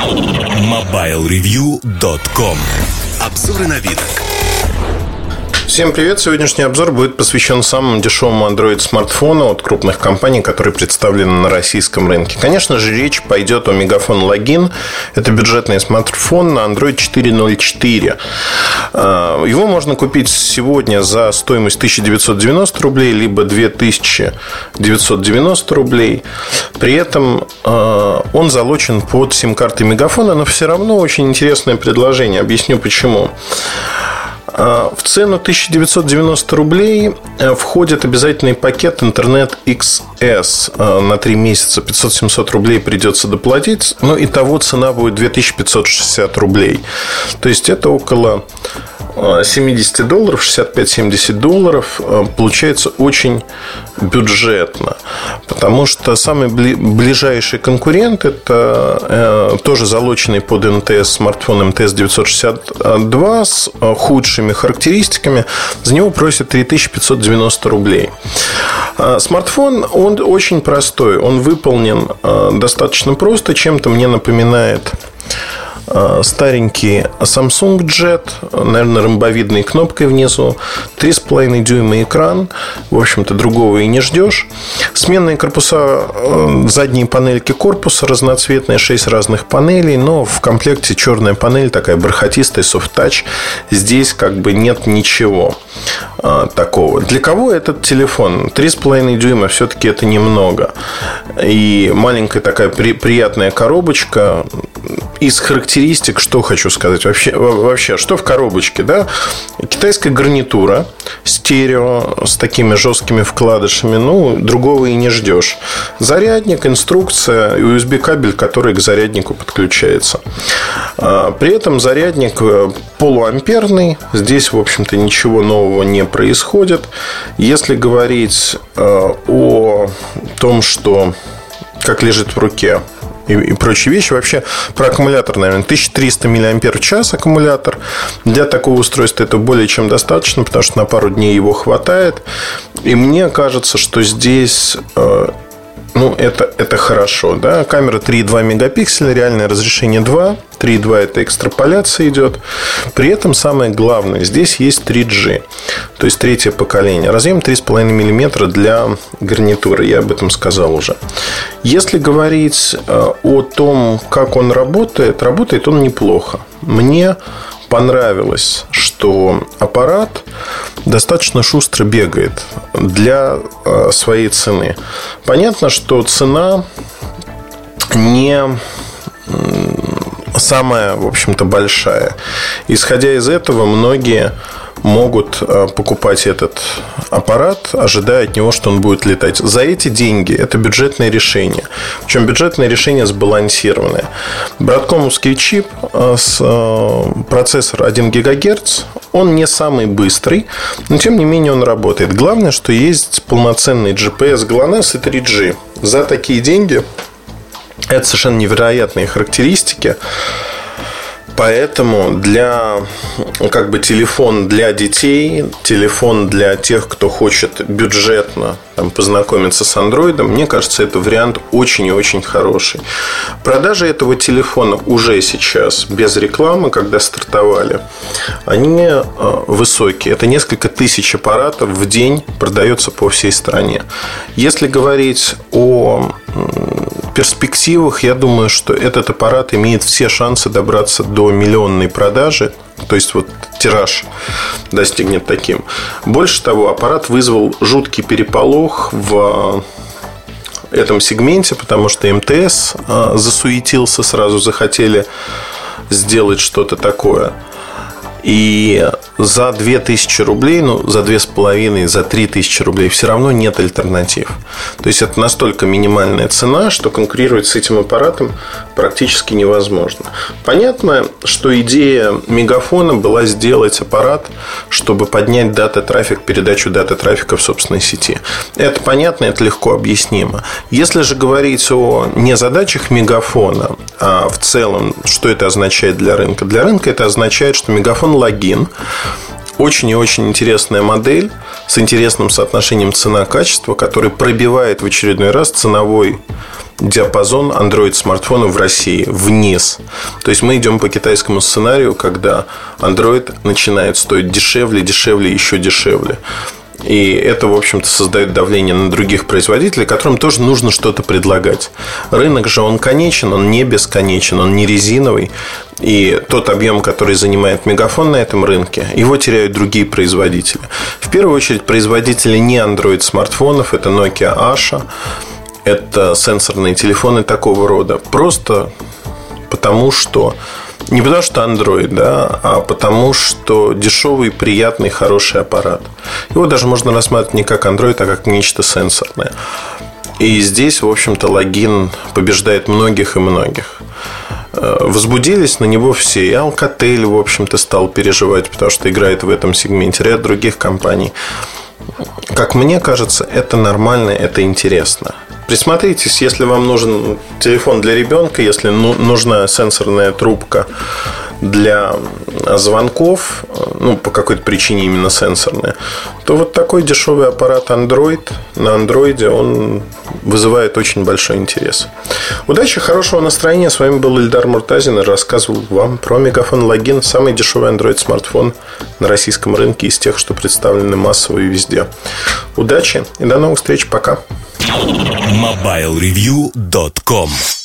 MobileReview.com Обзоры на вид. Всем привет! Сегодняшний обзор будет посвящен самому дешевому Android-смартфону от крупных компаний, которые представлены на российском рынке. Конечно же, речь пойдет о Мегафон Login. Это бюджетный смартфон на Android 4.04. А, его можно купить сегодня за стоимость 1990 рублей, либо 2990 рублей. При этом а, он залочен под сим-картой Мегафона, но все равно очень интересное предложение. Объясню почему. А, в цену 1990 рублей э, входит обязательный пакет интернет XS а, на 3 месяца. 500-700 рублей придется доплатить. Но и того цена будет 2560 рублей. То есть это около 70 долларов, 65-70 долларов э, получается очень бюджетно. Потому что самый ближайший конкурент это э, тоже залоченный под МТС смартфон МТС 962 с э, худшими характеристиками. За него просят 3590 рублей. Смартфон, он очень простой. Он выполнен достаточно просто. Чем-то мне напоминает Э, старенький Samsung Jet, наверное, ромбовидной кнопкой внизу, 3,5 дюйма экран, в общем-то, другого и не ждешь. Сменные корпуса, э, задние панельки корпуса разноцветные, 6 разных панелей, но в комплекте черная панель, такая бархатистая, touch. Здесь как бы нет ничего э, такого. Для кого этот телефон? 3,5 дюйма все-таки это немного. И маленькая такая приятная коробочка, из характеристик, что хочу сказать вообще, вообще, что в коробочке, да? Китайская гарнитура, стерео с такими жесткими вкладышами, ну, другого и не ждешь. Зарядник, инструкция USB кабель, который к заряднику подключается. А, при этом зарядник э, полуамперный, здесь, в общем-то, ничего нового не происходит. Если говорить э, о том, что как лежит в руке и, и прочие вещи. Вообще про аккумулятор, наверное, 1300 мАч аккумулятор. Для такого устройства это более чем достаточно, потому что на пару дней его хватает. И мне кажется, что здесь э, ну, это, это хорошо, да. Камера 3,2 мегапикселя, реальное разрешение 2. 3,2 это экстраполяция идет. При этом самое главное, здесь есть 3G, то есть третье поколение. Разъем 3,5 мм для гарнитуры, я об этом сказал уже. Если говорить э, о том, как он работает, работает он неплохо. Мне понравилось, аппарат достаточно шустро бегает для э, своей цены. Понятно, что цена не самая, в общем-то, большая. Исходя из этого, многие могут э, покупать этот аппарат, ожидая от него, что он будет летать. За эти деньги это бюджетное решение. Причем бюджетное решение сбалансированное. Браткомовский чип э, с э, процессор 1 ГГц, он не самый быстрый, но тем не менее он работает. Главное, что есть полноценный GPS GLONASS и 3G. За такие деньги это совершенно невероятные характеристики. Поэтому для как бы телефон для детей, телефон для тех, кто хочет бюджетно там, познакомиться с андроидом, мне кажется, это вариант очень и очень хороший. Продажи этого телефона уже сейчас, без рекламы, когда стартовали, они э, высокие. Это несколько тысяч аппаратов в день продается по всей стране. Если говорить о перспективах, я думаю, что этот аппарат имеет все шансы добраться до миллионной продажи. То есть вот тираж достигнет таким. Больше того, аппарат вызвал жуткий переполох в этом сегменте, потому что МТС а, засуетился, сразу захотели сделать что-то такое. И за 2000 рублей, ну, за 2,5, за 3000 рублей все равно нет альтернатив. То есть, это настолько минимальная цена, что конкурировать с этим аппаратом практически невозможно. Понятно, что идея Мегафона была сделать аппарат, чтобы поднять дата-трафик, передачу дата-трафика в собственной сети. Это понятно, это легко объяснимо. Если же говорить о не задачах Мегафона, а в целом, что это означает для рынка? Для рынка это означает, что Мегафон логин очень и очень интересная модель с интересным соотношением цена-качество, который пробивает в очередной раз ценовой диапазон Android смартфонов в России вниз. То есть мы идем по китайскому сценарию, когда Android начинает стоить дешевле, дешевле, еще дешевле. И это, в общем-то, создает давление на других производителей, которым тоже нужно что-то предлагать. Рынок же, он конечен, он не бесконечен, он не резиновый. И тот объем, который занимает Мегафон на этом рынке, его теряют другие производители. В первую очередь, производители не Android смартфонов, это Nokia Asha, это сенсорные телефоны такого рода. Просто потому, что не потому что Android, да, а потому что дешевый, приятный, хороший аппарат. Его даже можно рассматривать не как Android, а как нечто сенсорное. И здесь, в общем-то, логин побеждает многих и многих. Э, возбудились на него все. И Alcatel, в общем-то, стал переживать, потому что играет в этом сегменте. Ряд других компаний. Как мне кажется, это нормально, это интересно. Присмотритесь, если вам нужен телефон для ребенка, если ну, нужна сенсорная трубка для звонков, ну, по какой-то причине именно сенсорная, то вот такой дешевый аппарат Android на андроиде, он вызывает очень большой интерес. Удачи, хорошего настроения. С вами был Ильдар Муртазин и рассказывал вам про Мегафон Логин, самый дешевый Android смартфон на российском рынке из тех, что представлены массово и везде. Удачи и до новых встреч. Пока. MobileReview.com